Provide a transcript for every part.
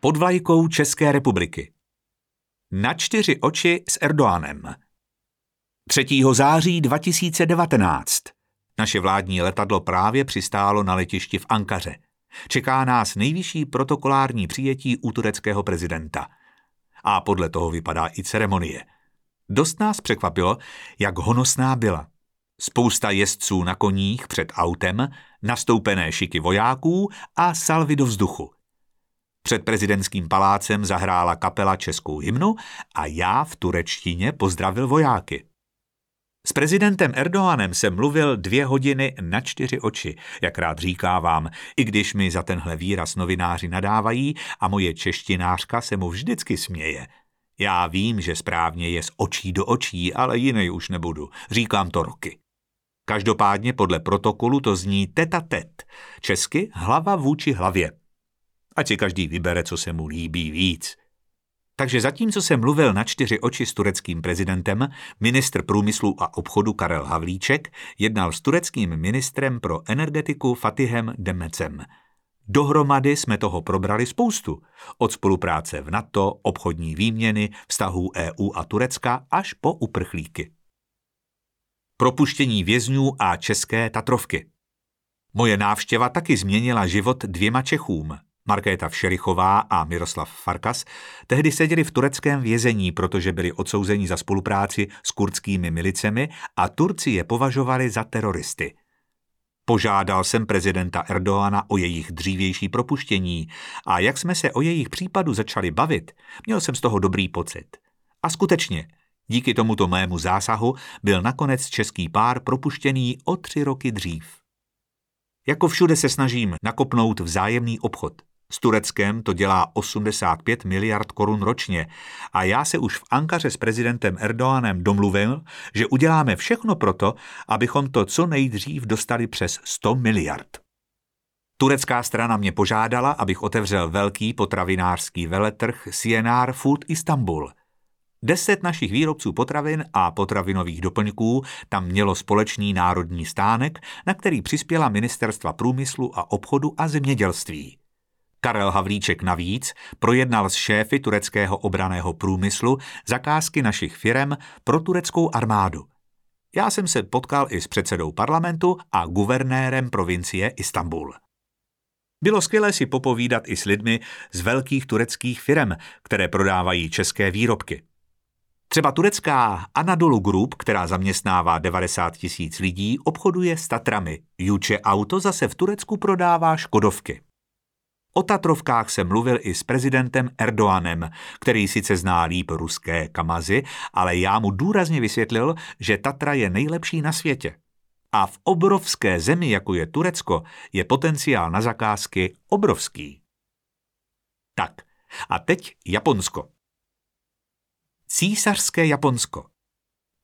pod vlajkou České republiky. Na čtyři oči s Erdoanem. 3. září 2019. Naše vládní letadlo právě přistálo na letišti v Ankaře. Čeká nás nejvyšší protokolární přijetí u tureckého prezidenta. A podle toho vypadá i ceremonie. Dost nás překvapilo, jak honosná byla. Spousta jezdců na koních před autem, nastoupené šiky vojáků a salvy do vzduchu. Před prezidentským palácem zahrála kapela českou hymnu a já v turečtině pozdravil vojáky. S prezidentem Erdoganem jsem mluvil dvě hodiny na čtyři oči, jak rád říkávám, i když mi za tenhle výraz novináři nadávají a moje češtinářka se mu vždycky směje. Já vím, že správně je z očí do očí, ale jiný už nebudu, říkám to roky. Každopádně podle protokolu to zní teta tet, česky hlava vůči hlavě. Ať si každý vybere, co se mu líbí víc. Takže zatímco jsem mluvil na čtyři oči s tureckým prezidentem, ministr průmyslu a obchodu Karel Havlíček jednal s tureckým ministrem pro energetiku Fatihem Demecem. Dohromady jsme toho probrali spoustu. Od spolupráce v NATO, obchodní výměny, vztahů EU a Turecka až po uprchlíky. Propuštění vězňů a české Tatrovky. Moje návštěva taky změnila život dvěma Čechům, Markéta Všerichová a Miroslav Farkas tehdy seděli v tureckém vězení, protože byli odsouzeni za spolupráci s kurdskými milicemi a Turci je považovali za teroristy. Požádal jsem prezidenta Erdoana o jejich dřívější propuštění a jak jsme se o jejich případu začali bavit, měl jsem z toho dobrý pocit. A skutečně, díky tomuto mému zásahu byl nakonec český pár propuštěný o tři roky dřív. Jako všude se snažím nakopnout vzájemný obchod. S Tureckem to dělá 85 miliard korun ročně a já se už v Ankaře s prezidentem Erdoganem domluvil, že uděláme všechno proto, abychom to co nejdřív dostali přes 100 miliard. Turecká strana mě požádala, abych otevřel velký potravinářský veletrh CNR Food Istanbul. Deset našich výrobců potravin a potravinových doplňků tam mělo společný národní stánek, na který přispěla ministerstva průmyslu a obchodu a zemědělství. Karel Havlíček navíc projednal s šéfy tureckého obraného průmyslu zakázky našich firem pro tureckou armádu. Já jsem se potkal i s předsedou parlamentu a guvernérem provincie Istanbul. Bylo skvělé si popovídat i s lidmi z velkých tureckých firm, které prodávají české výrobky. Třeba turecká Anadolu Group, která zaměstnává 90 tisíc lidí, obchoduje s Tatrami. Juče Auto zase v Turecku prodává Škodovky. O Tatrovkách se mluvil i s prezidentem Erdoanem, který sice zná líp ruské kamazy, ale já mu důrazně vysvětlil, že Tatra je nejlepší na světě. A v obrovské zemi, jako je Turecko, je potenciál na zakázky obrovský. Tak, a teď Japonsko. Císařské Japonsko.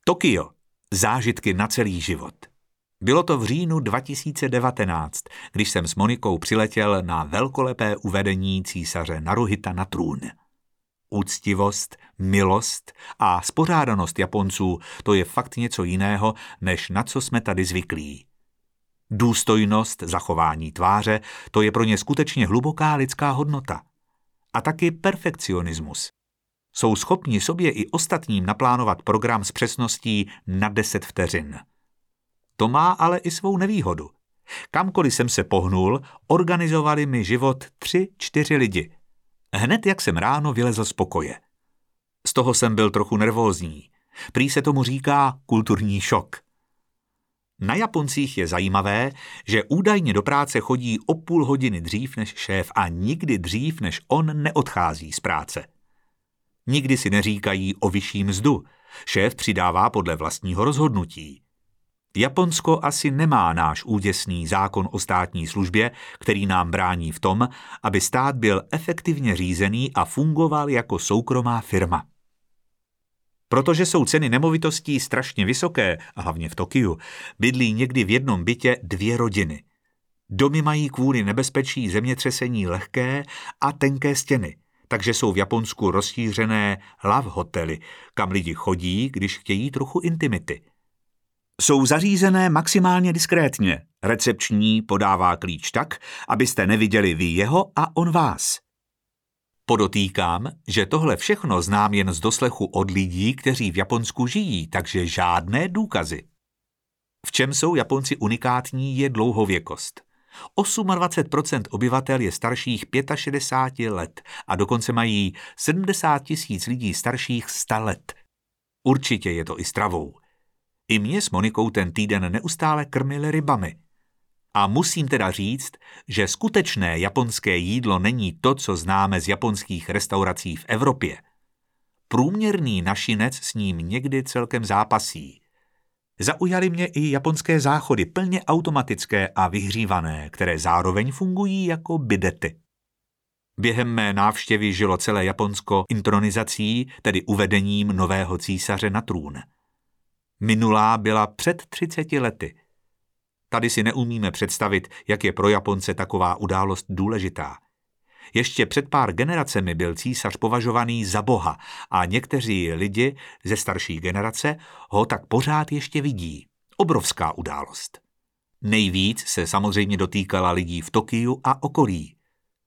Tokio. Zážitky na celý život. Bylo to v říjnu 2019, když jsem s Monikou přiletěl na velkolepé uvedení císaře Naruhita na trůn. Úctivost, milost a spořádanost Japonců to je fakt něco jiného, než na co jsme tady zvyklí. Důstojnost, zachování tváře, to je pro ně skutečně hluboká lidská hodnota. A taky perfekcionismus. Jsou schopni sobě i ostatním naplánovat program s přesností na 10 vteřin. To má ale i svou nevýhodu. Kamkoliv jsem se pohnul, organizovali mi život tři, čtyři lidi. Hned jak jsem ráno vylezl z pokoje. Z toho jsem byl trochu nervózní. Prý se tomu říká kulturní šok. Na Japoncích je zajímavé, že údajně do práce chodí o půl hodiny dřív než šéf a nikdy dřív než on neodchází z práce. Nikdy si neříkají o vyšší mzdu. Šéf přidává podle vlastního rozhodnutí. Japonsko asi nemá náš úděsný zákon o státní službě, který nám brání v tom, aby stát byl efektivně řízený a fungoval jako soukromá firma. Protože jsou ceny nemovitostí strašně vysoké, hlavně v Tokiu, bydlí někdy v jednom bytě dvě rodiny. Domy mají kvůli nebezpečí zemětřesení lehké a tenké stěny, takže jsou v Japonsku rozšířené love hotely, kam lidi chodí, když chtějí trochu intimity – jsou zařízené maximálně diskrétně. Recepční podává klíč tak, abyste neviděli vy jeho a on vás. Podotýkám, že tohle všechno znám jen z doslechu od lidí, kteří v Japonsku žijí, takže žádné důkazy. V čem jsou Japonci unikátní je dlouhověkost. 28% obyvatel je starších 65 let a dokonce mají 70 tisíc lidí starších 100 let. Určitě je to i stravou. I mě s Monikou ten týden neustále krmili rybami. A musím teda říct, že skutečné japonské jídlo není to, co známe z japonských restaurací v Evropě. Průměrný našinec s ním někdy celkem zápasí. Zaujaly mě i japonské záchody plně automatické a vyhřívané, které zároveň fungují jako bidety. Během mé návštěvy žilo celé Japonsko intronizací, tedy uvedením nového císaře na trůn. Minulá byla před 30 lety. Tady si neumíme představit, jak je pro Japonce taková událost důležitá. Ještě před pár generacemi byl císař považovaný za boha a někteří lidi ze starší generace ho tak pořád ještě vidí. Obrovská událost. Nejvíc se samozřejmě dotýkala lidí v Tokiu a okolí.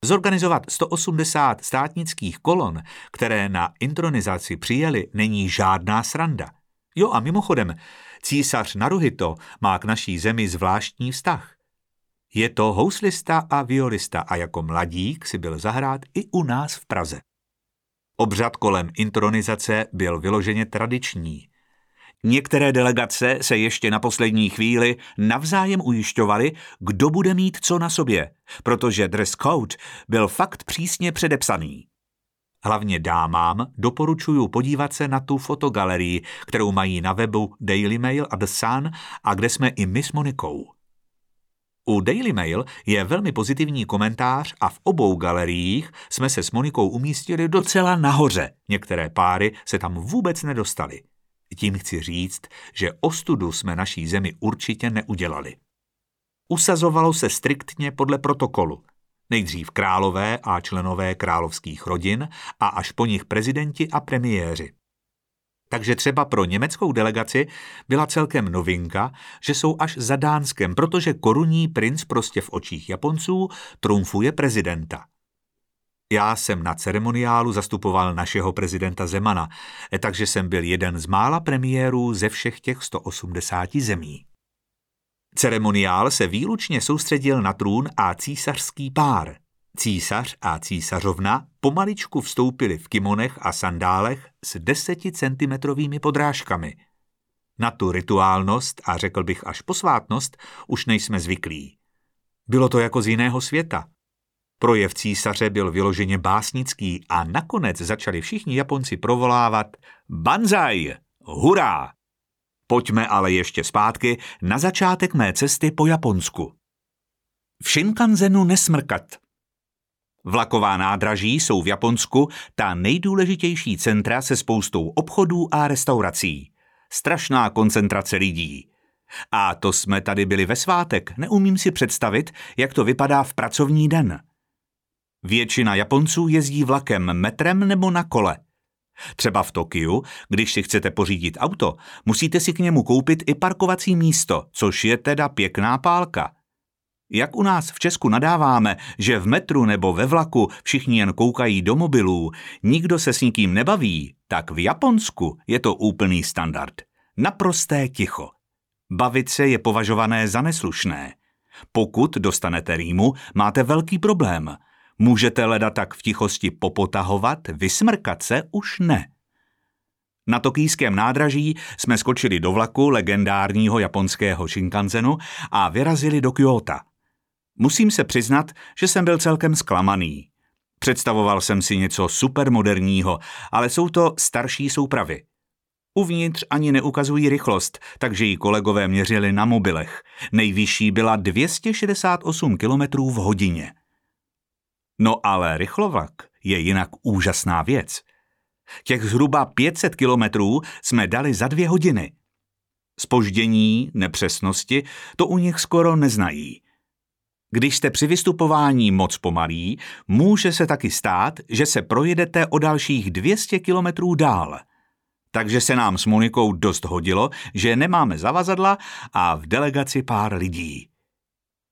Zorganizovat 180 státnických kolon, které na intronizaci přijeli, není žádná sranda. Jo a mimochodem, císař Naruhito má k naší zemi zvláštní vztah. Je to houslista a violista a jako mladík si byl zahrát i u nás v Praze. Obřad kolem intronizace byl vyloženě tradiční. Některé delegace se ještě na poslední chvíli navzájem ujišťovaly, kdo bude mít co na sobě, protože dress code byl fakt přísně předepsaný. Hlavně dámám doporučuji podívat se na tu fotogalerii, kterou mají na webu Daily Mail a The Sun a kde jsme i my s Monikou. U Daily Mail je velmi pozitivní komentář a v obou galeriích jsme se s Monikou umístili docela nahoře. Některé páry se tam vůbec nedostali. Tím chci říct, že ostudu jsme naší zemi určitě neudělali. Usazovalo se striktně podle protokolu. Nejdřív králové a členové královských rodin a až po nich prezidenti a premiéři. Takže třeba pro německou delegaci byla celkem novinka, že jsou až za Dánskem, protože korunní princ prostě v očích Japonců trumfuje prezidenta. Já jsem na ceremoniálu zastupoval našeho prezidenta Zemana, takže jsem byl jeden z mála premiérů ze všech těch 180 zemí. Ceremoniál se výlučně soustředil na trůn a císařský pár – Císař a císařovna pomaličku vstoupili v kimonech a sandálech s deseticentimetrovými podrážkami. Na tu rituálnost a řekl bych až posvátnost už nejsme zvyklí. Bylo to jako z jiného světa. Projev císaře byl vyloženě básnický a nakonec začali všichni Japonci provolávat Banzai! Hurá! Pojďme ale ještě zpátky na začátek mé cesty po Japonsku. V Shinkanzenu nesmrkat – Vlaková nádraží jsou v Japonsku ta nejdůležitější centra se spoustou obchodů a restaurací. Strašná koncentrace lidí. A to jsme tady byli ve svátek, neumím si představit, jak to vypadá v pracovní den. Většina Japonců jezdí vlakem, metrem nebo na kole. Třeba v Tokiu, když si chcete pořídit auto, musíte si k němu koupit i parkovací místo, což je teda pěkná pálka. Jak u nás v Česku nadáváme, že v metru nebo ve vlaku všichni jen koukají do mobilů, nikdo se s nikým nebaví, tak v Japonsku je to úplný standard. Naprosté ticho. Bavit se je považované za neslušné. Pokud dostanete rýmu, máte velký problém. Můžete leda tak v tichosti popotahovat, vysmrkat se už ne. Na tokijském nádraží jsme skočili do vlaku legendárního japonského Shinkanzenu a vyrazili do Kyoto. Musím se přiznat, že jsem byl celkem zklamaný. Představoval jsem si něco supermoderního, ale jsou to starší soupravy. Uvnitř ani neukazují rychlost, takže ji kolegové měřili na mobilech. Nejvyšší byla 268 km v hodině. No ale rychlovlak je jinak úžasná věc. Těch zhruba 500 kilometrů jsme dali za dvě hodiny. Spoždění, nepřesnosti, to u nich skoro neznají. Když jste při vystupování moc pomalí, může se taky stát, že se projedete o dalších 200 kilometrů dál. Takže se nám s Monikou dost hodilo, že nemáme zavazadla a v delegaci pár lidí.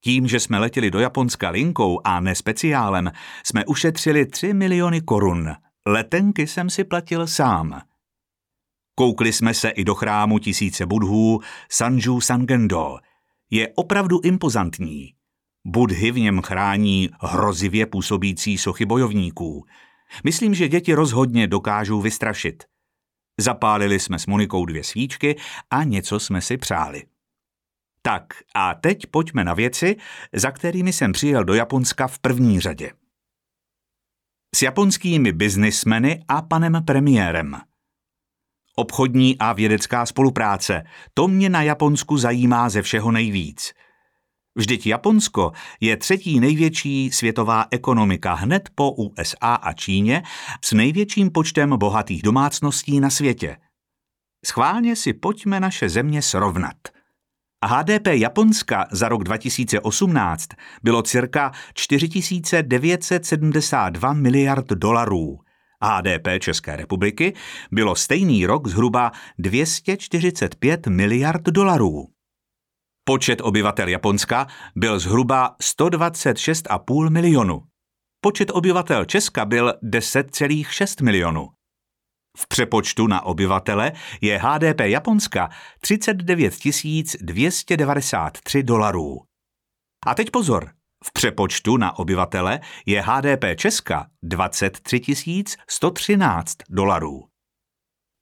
Tím, že jsme letěli do Japonska linkou a ne speciálem, jsme ušetřili 3 miliony korun. Letenky jsem si platil sám. Koukli jsme se i do chrámu tisíce budhů Sanju Sangendo. Je opravdu impozantní. Budhy v něm chrání hrozivě působící sochy bojovníků. Myslím, že děti rozhodně dokážou vystrašit. Zapálili jsme s Monikou dvě svíčky a něco jsme si přáli. Tak a teď pojďme na věci, za kterými jsem přijel do Japonska v první řadě. S japonskými biznismeny a panem premiérem. Obchodní a vědecká spolupráce, to mě na Japonsku zajímá ze všeho nejvíc. Vždyť Japonsko je třetí největší světová ekonomika hned po USA a Číně s největším počtem bohatých domácností na světě. Schválně si pojďme naše země srovnat – HDP Japonska za rok 2018 bylo cirka 4972 miliard dolarů. HDP České republiky bylo stejný rok zhruba 245 miliard dolarů. Počet obyvatel Japonska byl zhruba 126,5 milionu. Počet obyvatel Česka byl 10,6 milionu. V přepočtu na obyvatele je HDP Japonska 39 293 dolarů. A teď pozor, v přepočtu na obyvatele je HDP Česka 23 113 dolarů.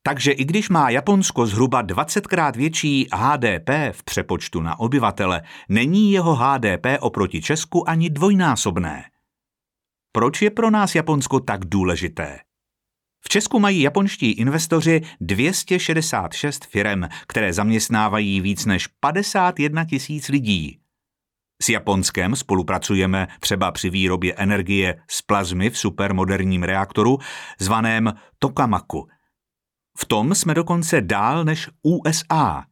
Takže i když má Japonsko zhruba 20krát větší HDP v přepočtu na obyvatele, není jeho HDP oproti Česku ani dvojnásobné. Proč je pro nás Japonsko tak důležité? V Česku mají japonští investoři 266 firm, které zaměstnávají víc než 51 tisíc lidí. S Japonskem spolupracujeme třeba při výrobě energie z plazmy v supermoderním reaktoru zvaném Tokamaku. V tom jsme dokonce dál než USA.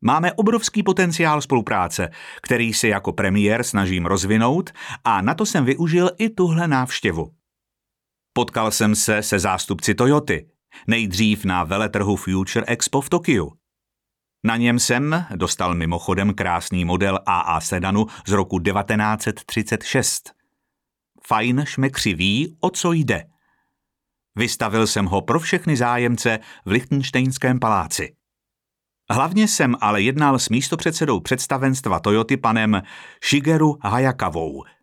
Máme obrovský potenciál spolupráce, který si jako premiér snažím rozvinout a na to jsem využil i tuhle návštěvu. Potkal jsem se se zástupci Toyoty, nejdřív na veletrhu Future Expo v Tokiu. Na něm jsem dostal mimochodem krásný model AA sedanu z roku 1936. Fajn šmekři ví, o co jde. Vystavil jsem ho pro všechny zájemce v Lichtensteinském paláci. Hlavně jsem ale jednal s místopředsedou představenstva Toyoty panem Shigeru Hayakavou –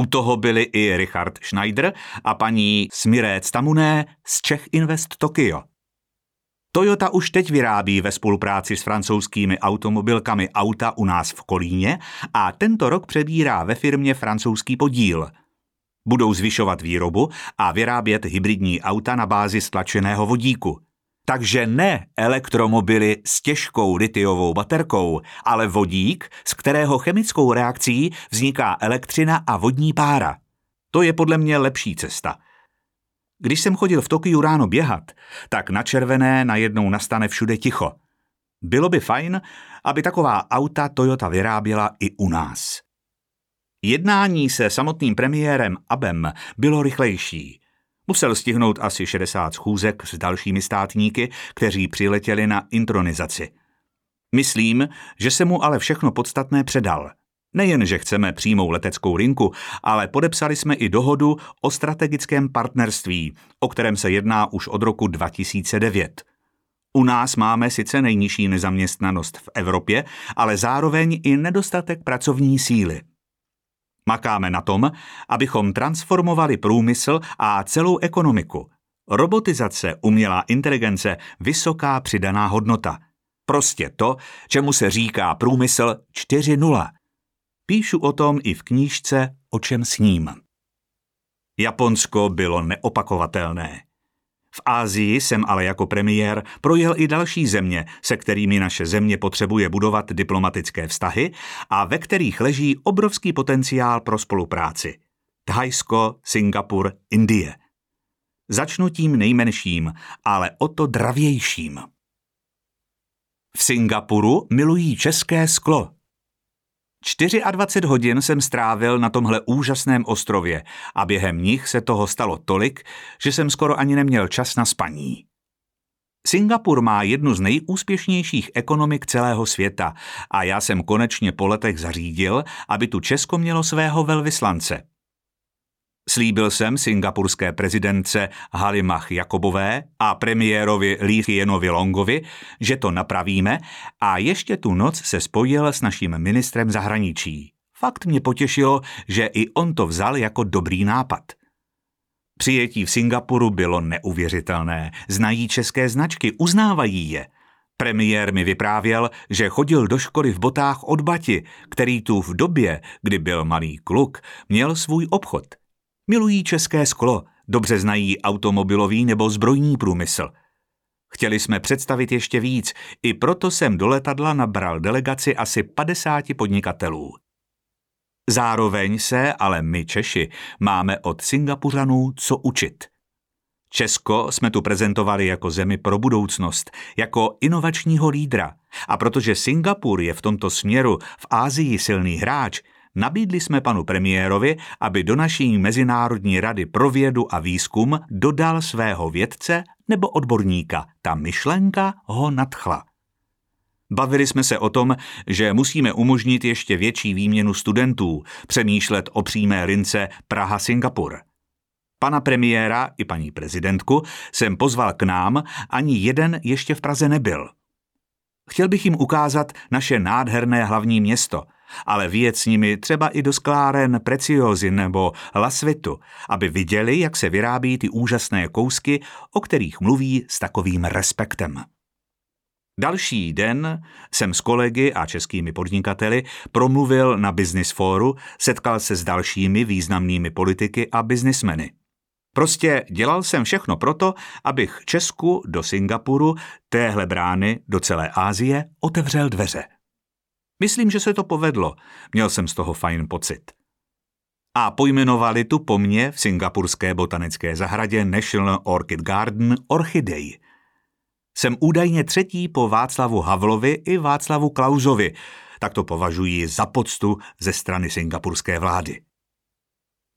u toho byli i Richard Schneider a paní Smiré Tamuné z Czech Invest Tokyo. Toyota už teď vyrábí ve spolupráci s francouzskými automobilkami auta u nás v Kolíně a tento rok přebírá ve firmě francouzský podíl. Budou zvyšovat výrobu a vyrábět hybridní auta na bázi stlačeného vodíku – takže ne elektromobily s těžkou litiovou baterkou, ale vodík, z kterého chemickou reakcí vzniká elektřina a vodní pára. To je podle mě lepší cesta. Když jsem chodil v Tokiu ráno běhat, tak na červené najednou nastane všude ticho. Bylo by fajn, aby taková auta Toyota vyráběla i u nás. Jednání se samotným premiérem Abem bylo rychlejší. Musel stihnout asi 60 schůzek s dalšími státníky, kteří přiletěli na intronizaci. Myslím, že se mu ale všechno podstatné předal. Nejen, že chceme přímou leteckou linku, ale podepsali jsme i dohodu o strategickém partnerství, o kterém se jedná už od roku 2009. U nás máme sice nejnižší nezaměstnanost v Evropě, ale zároveň i nedostatek pracovní síly. Makáme na tom, abychom transformovali průmysl a celou ekonomiku. Robotizace, umělá inteligence, vysoká přidaná hodnota. Prostě to, čemu se říká průmysl 4.0. Píšu o tom i v knížce O čem s ním. Japonsko bylo neopakovatelné. V Ázii jsem ale jako premiér projel i další země, se kterými naše země potřebuje budovat diplomatické vztahy a ve kterých leží obrovský potenciál pro spolupráci. Thajsko, Singapur, Indie. Začnu tím nejmenším, ale o to dravějším. V Singapuru milují české sklo, 24 hodin jsem strávil na tomhle úžasném ostrově a během nich se toho stalo tolik, že jsem skoro ani neměl čas na spaní. Singapur má jednu z nejúspěšnějších ekonomik celého světa a já jsem konečně po letech zařídil, aby tu Česko mělo svého velvyslance. Slíbil jsem singapurské prezidence Halimach Jakobové a premiérovi Lee Hienovi Longovi, že to napravíme a ještě tu noc se spojil s naším ministrem zahraničí. Fakt mě potěšilo, že i on to vzal jako dobrý nápad. Přijetí v Singapuru bylo neuvěřitelné. Znají české značky, uznávají je. Premiér mi vyprávěl, že chodil do školy v botách od Bati, který tu v době, kdy byl malý kluk, měl svůj obchod. Milují české sklo, dobře znají automobilový nebo zbrojní průmysl. Chtěli jsme představit ještě víc, i proto jsem do letadla nabral delegaci asi 50 podnikatelů. Zároveň se, ale my Češi, máme od Singapuřanů co učit. Česko jsme tu prezentovali jako zemi pro budoucnost, jako inovačního lídra. A protože Singapur je v tomto směru v Ázii silný hráč, nabídli jsme panu premiérovi, aby do naší Mezinárodní rady pro vědu a výzkum dodal svého vědce nebo odborníka. Ta myšlenka ho nadchla. Bavili jsme se o tom, že musíme umožnit ještě větší výměnu studentů, přemýšlet o přímé lince Praha-Singapur. Pana premiéra i paní prezidentku jsem pozval k nám, ani jeden ještě v Praze nebyl. Chtěl bych jim ukázat naše nádherné hlavní město, ale vyjet s nimi třeba i do skláren Preciozy nebo Lasvitu, aby viděli, jak se vyrábí ty úžasné kousky, o kterých mluví s takovým respektem. Další den jsem s kolegy a českými podnikateli promluvil na Business Foru, setkal se s dalšími významnými politiky a biznismeny. Prostě dělal jsem všechno proto, abych Česku do Singapuru, téhle brány do celé Asie, otevřel dveře. Myslím, že se to povedlo. Měl jsem z toho fajn pocit. A pojmenovali tu po mně v singapurské botanické zahradě National Orchid Garden orchidej – jsem údajně třetí po Václavu Havlovi i Václavu Klausovi, tak to považuji za poctu ze strany singapurské vlády.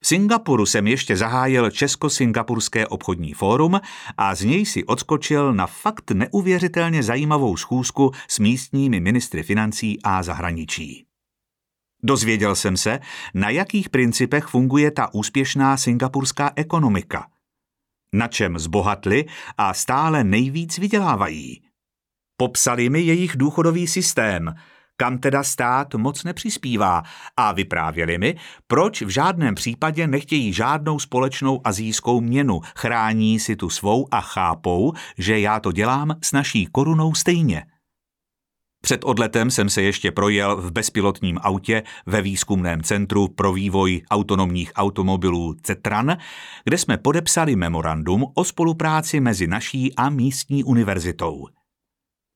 V Singapuru jsem ještě zahájil Česko-Singapurské obchodní fórum a z něj si odskočil na fakt neuvěřitelně zajímavou schůzku s místními ministry financí a zahraničí. Dozvěděl jsem se, na jakých principech funguje ta úspěšná singapurská ekonomika – na čem zbohatli a stále nejvíc vydělávají. Popsali mi jejich důchodový systém, kam teda stát moc nepřispívá a vyprávěli mi, proč v žádném případě nechtějí žádnou společnou azijskou měnu, chrání si tu svou a chápou, že já to dělám s naší korunou stejně. Před odletem jsem se ještě projel v bezpilotním autě ve výzkumném centru pro vývoj autonomních automobilů CETRAN, kde jsme podepsali memorandum o spolupráci mezi naší a místní univerzitou.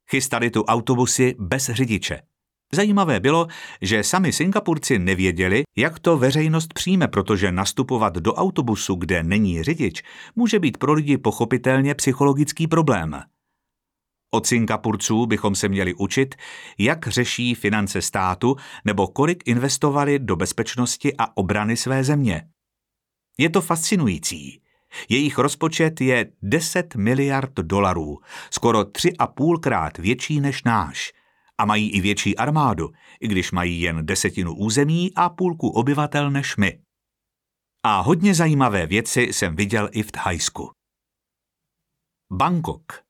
Chystali tu autobusy bez řidiče. Zajímavé bylo, že sami Singapurci nevěděli, jak to veřejnost přijme, protože nastupovat do autobusu, kde není řidič, může být pro lidi pochopitelně psychologický problém. Od Singapurců bychom se měli učit, jak řeší finance státu nebo kolik investovali do bezpečnosti a obrany své země. Je to fascinující. Jejich rozpočet je 10 miliard dolarů, skoro tři a půlkrát větší než náš. A mají i větší armádu, i když mají jen desetinu území a půlku obyvatel než my. A hodně zajímavé věci jsem viděl i v Thajsku. Bangkok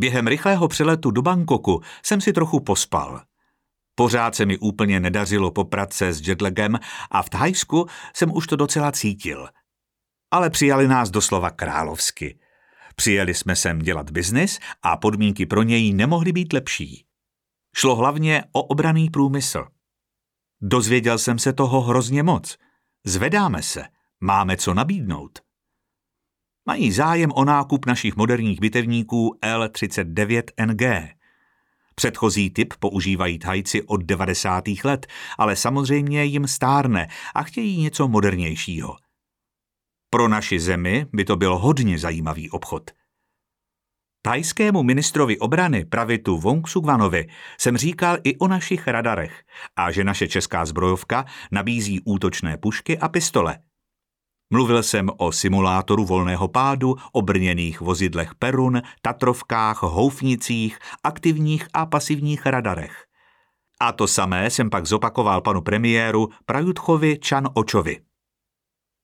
Během rychlého přeletu do Bangkoku jsem si trochu pospal. Pořád se mi úplně nedařilo poprat se s jetlagem a v Thajsku jsem už to docela cítil. Ale přijali nás doslova královsky. Přijeli jsme sem dělat biznis a podmínky pro něj nemohly být lepší. Šlo hlavně o obraný průmysl. Dozvěděl jsem se toho hrozně moc. Zvedáme se, máme co nabídnout. Mají zájem o nákup našich moderních bitevníků L-39NG. Předchozí typ používají Thajci od 90. let, ale samozřejmě jim stárne a chtějí něco modernějšího. Pro naši zemi by to byl hodně zajímavý obchod. Tajskému ministrovi obrany Pravitu Vongsugvanovi jsem říkal i o našich radarech a že naše česká zbrojovka nabízí útočné pušky a pistole – Mluvil jsem o simulátoru volného pádu, o brněných vozidlech Perun, Tatrovkách, Houfnicích, aktivních a pasivních radarech. A to samé jsem pak zopakoval panu premiéru Prajutchovi Čan Očovi.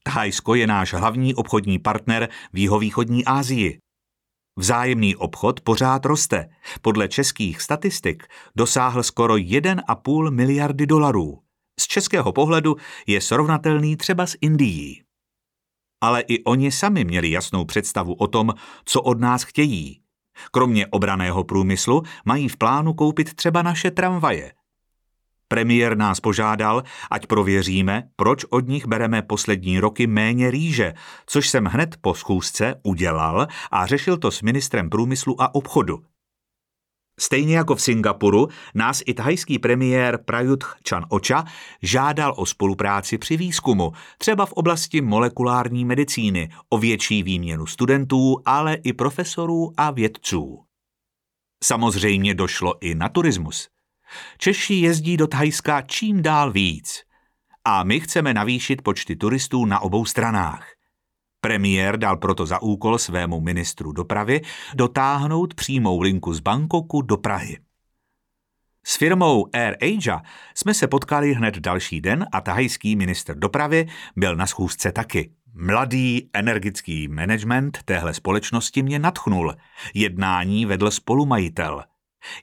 Thajsko je náš hlavní obchodní partner v jihovýchodní Asii. Vzájemný obchod pořád roste. Podle českých statistik dosáhl skoro 1,5 miliardy dolarů. Z českého pohledu je srovnatelný třeba s Indií. Ale i oni sami měli jasnou představu o tom, co od nás chtějí. Kromě obraného průmyslu mají v plánu koupit třeba naše tramvaje – Premiér nás požádal, ať prověříme, proč od nich bereme poslední roky méně rýže, což jsem hned po schůzce udělal a řešil to s ministrem průmyslu a obchodu. Stejně jako v Singapuru nás i thajský premiér Prayut Chan Ocha žádal o spolupráci při výzkumu, třeba v oblasti molekulární medicíny, o větší výměnu studentů, ale i profesorů a vědců. Samozřejmě došlo i na turismus. Češi jezdí do Thajska čím dál víc. A my chceme navýšit počty turistů na obou stranách. Premiér dal proto za úkol svému ministru dopravy dotáhnout přímou linku z Bangkoku do Prahy. S firmou Air Asia jsme se potkali hned další den a tahajský minister dopravy byl na schůzce taky. Mladý, energický management téhle společnosti mě natchnul. Jednání vedl spolumajitel –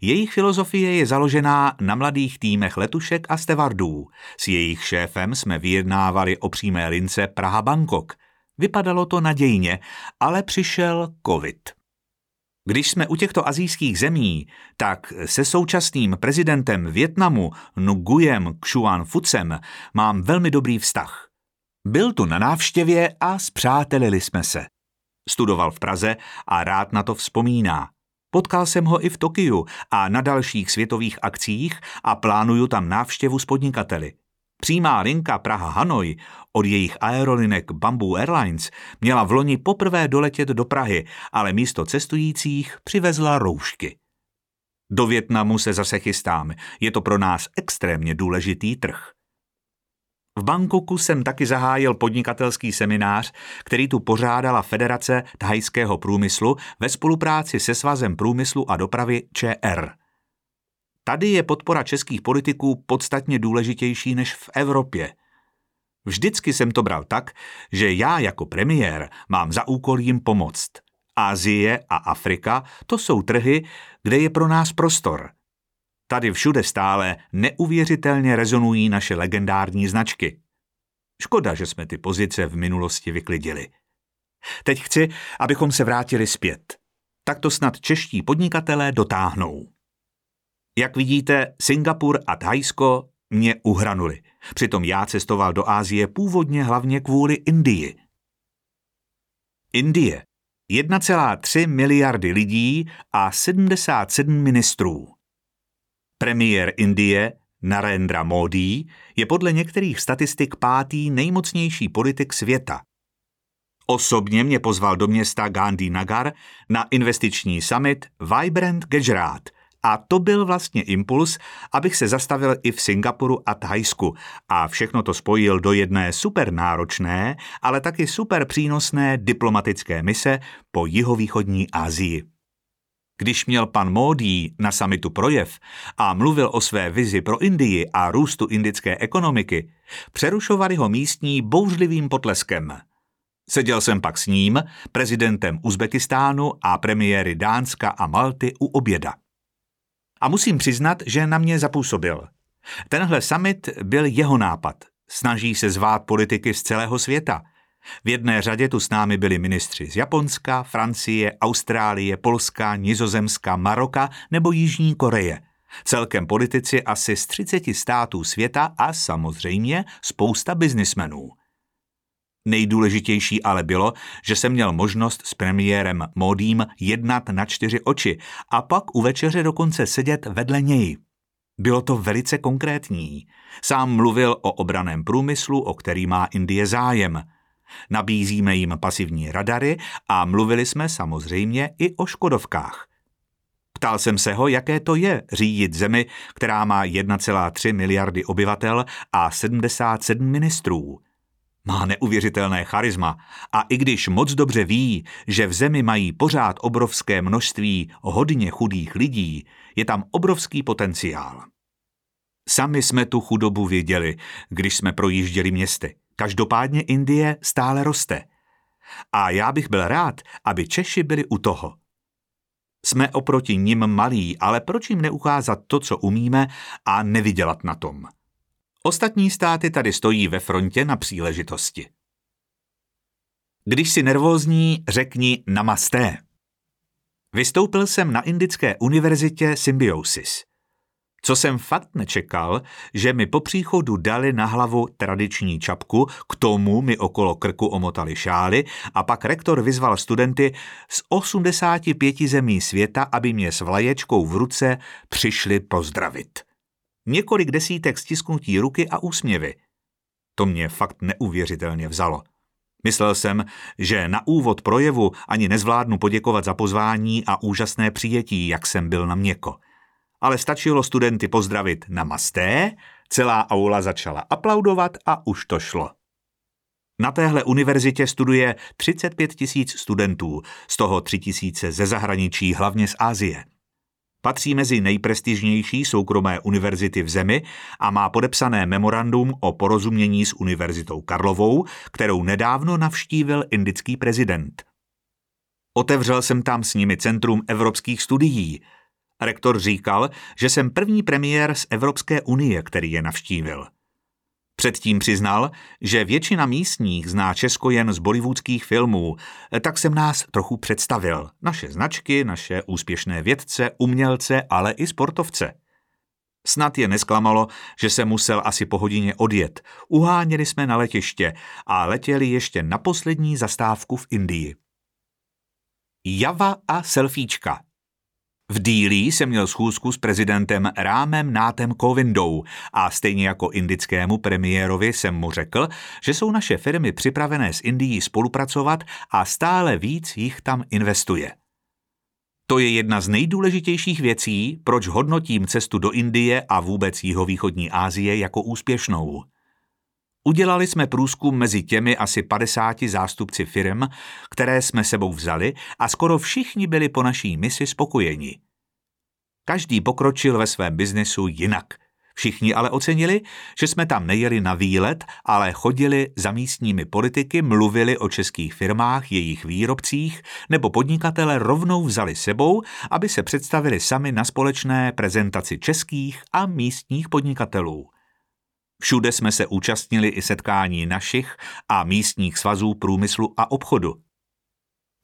jejich filozofie je založená na mladých týmech letušek a stevardů. S jejich šéfem jsme vyjednávali o přímé lince Praha-Bangkok. Vypadalo to nadějně, ale přišel covid. Když jsme u těchto azijských zemí, tak se současným prezidentem Větnamu Nguyem Xuan Fucem mám velmi dobrý vztah. Byl tu na návštěvě a zpřátelili jsme se. Studoval v Praze a rád na to vzpomíná. Potkal jsem ho i v Tokiu a na dalších světových akcích a plánuju tam návštěvu s podnikateli. Přímá linka Praha-Hanoj od jejich aerolinek Bamboo Airlines měla v loni poprvé doletět do Prahy, ale místo cestujících přivezla roušky. Do Větnamu se zase chystáme. Je to pro nás extrémně důležitý trh. V Bangkoku jsem taky zahájil podnikatelský seminář, který tu pořádala Federace thajského průmyslu ve spolupráci se Svazem průmyslu a dopravy ČR. Tady je podpora českých politiků podstatně důležitější než v Evropě. Vždycky jsem to bral tak, že já jako premiér mám za úkol jim pomoct. Asie a Afrika to jsou trhy, kde je pro nás prostor – Tady všude stále neuvěřitelně rezonují naše legendární značky. Škoda, že jsme ty pozice v minulosti vyklidili. Teď chci, abychom se vrátili zpět. Tak to snad čeští podnikatelé dotáhnou. Jak vidíte, Singapur a Thajsko mě uhranuli. Přitom já cestoval do Ázie původně hlavně kvůli Indii. Indie. 1,3 miliardy lidí a 77 ministrů. Premiér Indie Narendra Modi je podle některých statistik pátý nejmocnější politik světa. Osobně mě pozval do města Gandhi Nagar na investiční summit Vibrant Gujarat a to byl vlastně impuls, abych se zastavil i v Singapuru a Thajsku a všechno to spojil do jedné super náročné, ale taky super přínosné diplomatické mise po jihovýchodní Asii. Když měl pan Módí na samitu projev a mluvil o své vizi pro Indii a růstu indické ekonomiky, přerušovali ho místní bouřlivým potleskem. Seděl jsem pak s ním, prezidentem Uzbekistánu a premiéry Dánska a Malty u oběda. A musím přiznat, že na mě zapůsobil. Tenhle summit byl jeho nápad. Snaží se zvát politiky z celého světa – v jedné řadě tu s námi byli ministři z Japonska, Francie, Austrálie, Polska, Nizozemska, Maroka nebo Jižní Koreje. Celkem politici asi z 30 států světa a samozřejmě spousta biznismenů. Nejdůležitější ale bylo, že jsem měl možnost s premiérem Modím jednat na čtyři oči a pak u večeře dokonce sedět vedle něj. Bylo to velice konkrétní. Sám mluvil o obraném průmyslu, o který má Indie zájem – Nabízíme jim pasivní radary a mluvili jsme samozřejmě i o Škodovkách. Ptal jsem se ho, jaké to je řídit zemi, která má 1,3 miliardy obyvatel a 77 ministrů. Má neuvěřitelné charisma a i když moc dobře ví, že v zemi mají pořád obrovské množství hodně chudých lidí, je tam obrovský potenciál. Sami jsme tu chudobu viděli, když jsme projížděli městy. Každopádně Indie stále roste. A já bych byl rád, aby Češi byli u toho. Jsme oproti nim malí, ale proč jim neukázat to, co umíme a nevydělat na tom? Ostatní státy tady stojí ve frontě na příležitosti. Když si nervózní, řekni namasté. Vystoupil jsem na Indické univerzitě Symbiosis. Co jsem fakt nečekal, že mi po příchodu dali na hlavu tradiční čapku, k tomu mi okolo krku omotali šály a pak rektor vyzval studenty z 85 zemí světa, aby mě s vlaječkou v ruce přišli pozdravit. Několik desítek stisknutí ruky a úsměvy. To mě fakt neuvěřitelně vzalo. Myslel jsem, že na úvod projevu ani nezvládnu poděkovat za pozvání a úžasné přijetí, jak jsem byl na měko – ale stačilo studenty pozdravit na masté, celá aula začala aplaudovat a už to šlo. Na téhle univerzitě studuje 35 tisíc studentů, z toho 3 tisíce ze zahraničí, hlavně z Ázie. Patří mezi nejprestižnější soukromé univerzity v zemi a má podepsané memorandum o porozumění s Univerzitou Karlovou, kterou nedávno navštívil indický prezident. Otevřel jsem tam s nimi Centrum evropských studií – Rektor říkal, že jsem první premiér z Evropské unie, který je navštívil. Předtím přiznal, že většina místních zná Česko jen z bollywoodských filmů, tak jsem nás trochu představil. Naše značky, naše úspěšné vědce, umělce, ale i sportovce. Snad je nesklamalo, že se musel asi po hodině odjet. Uháněli jsme na letiště a letěli ještě na poslední zastávku v Indii. Java a selfiečka. V Dílí jsem měl schůzku s prezidentem Rámem Nátem Kovindou a stejně jako indickému premiérovi jsem mu řekl, že jsou naše firmy připravené s Indií spolupracovat a stále víc jich tam investuje. To je jedna z nejdůležitějších věcí, proč hodnotím cestu do Indie a vůbec jihovýchodní Asie jako úspěšnou. Udělali jsme průzkum mezi těmi asi 50 zástupci firm, které jsme sebou vzali a skoro všichni byli po naší misi spokojeni. Každý pokročil ve svém biznesu jinak. Všichni ale ocenili, že jsme tam nejeli na výlet, ale chodili za místními politiky, mluvili o českých firmách, jejich výrobcích, nebo podnikatele rovnou vzali sebou, aby se představili sami na společné prezentaci českých a místních podnikatelů. Všude jsme se účastnili i setkání našich a místních svazů průmyslu a obchodu.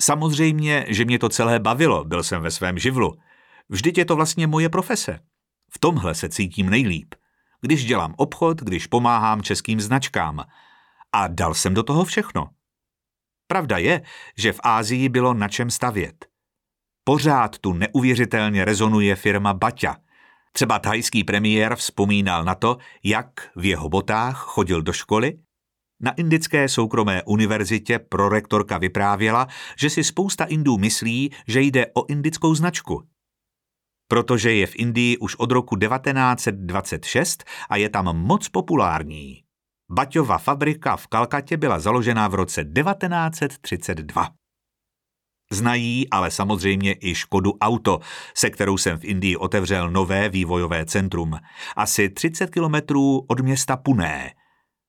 Samozřejmě, že mě to celé bavilo, byl jsem ve svém živlu. Vždyť je to vlastně moje profese. V tomhle se cítím nejlíp. Když dělám obchod, když pomáhám českým značkám. A dal jsem do toho všechno. Pravda je, že v Ázii bylo na čem stavět. Pořád tu neuvěřitelně rezonuje firma Baťa – Třeba thajský premiér vzpomínal na to, jak v jeho botách chodil do školy. Na indické soukromé univerzitě prorektorka vyprávěla, že si spousta Indů myslí, že jde o indickou značku. Protože je v Indii už od roku 1926 a je tam moc populární. Baťova fabrika v Kalkatě byla založena v roce 1932. Znají ale samozřejmě i Škodu Auto, se kterou jsem v Indii otevřel nové vývojové centrum, asi 30 kilometrů od města Puné.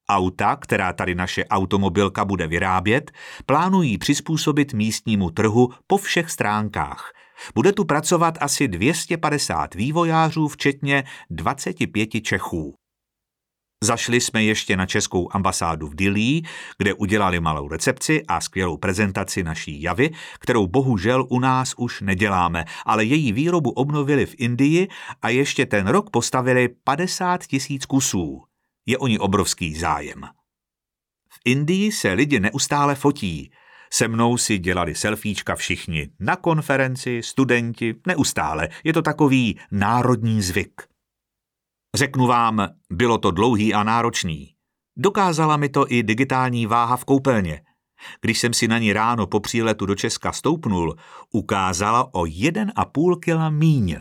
Auta, která tady naše automobilka bude vyrábět, plánují přizpůsobit místnímu trhu po všech stránkách. Bude tu pracovat asi 250 vývojářů, včetně 25 Čechů. Zašli jsme ještě na českou ambasádu v Dillí, kde udělali malou recepci a skvělou prezentaci naší javy, kterou bohužel u nás už neděláme, ale její výrobu obnovili v Indii a ještě ten rok postavili 50 tisíc kusů. Je o ní obrovský zájem. V Indii se lidi neustále fotí. Se mnou si dělali selfiečka všichni. Na konferenci, studenti, neustále. Je to takový národní zvyk. Řeknu vám, bylo to dlouhý a náročný. Dokázala mi to i digitální váha v koupelně. Když jsem si na ní ráno po příletu do Česka stoupnul, ukázala o 1,5 kg míň.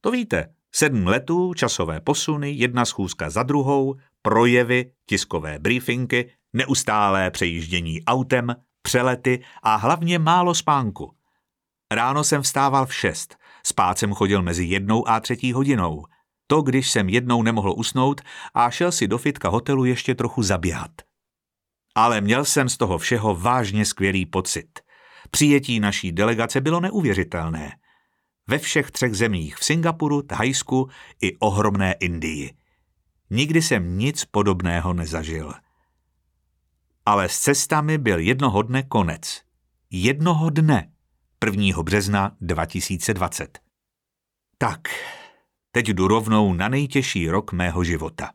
To víte, sedm letů, časové posuny, jedna schůzka za druhou, projevy, tiskové briefinky, Neustálé přejíždění autem, přelety a hlavně málo spánku. Ráno jsem vstával v šest, spát jsem chodil mezi jednou a třetí hodinou. To, když jsem jednou nemohl usnout a šel si do fitka hotelu ještě trochu zaběhat. Ale měl jsem z toho všeho vážně skvělý pocit. Přijetí naší delegace bylo neuvěřitelné. Ve všech třech zemích, v Singapuru, Thajsku i ohromné Indii. Nikdy jsem nic podobného nezažil. Ale s cestami byl jednoho dne konec. Jednoho dne, 1. března 2020. Tak, teď jdu rovnou na nejtěžší rok mého života.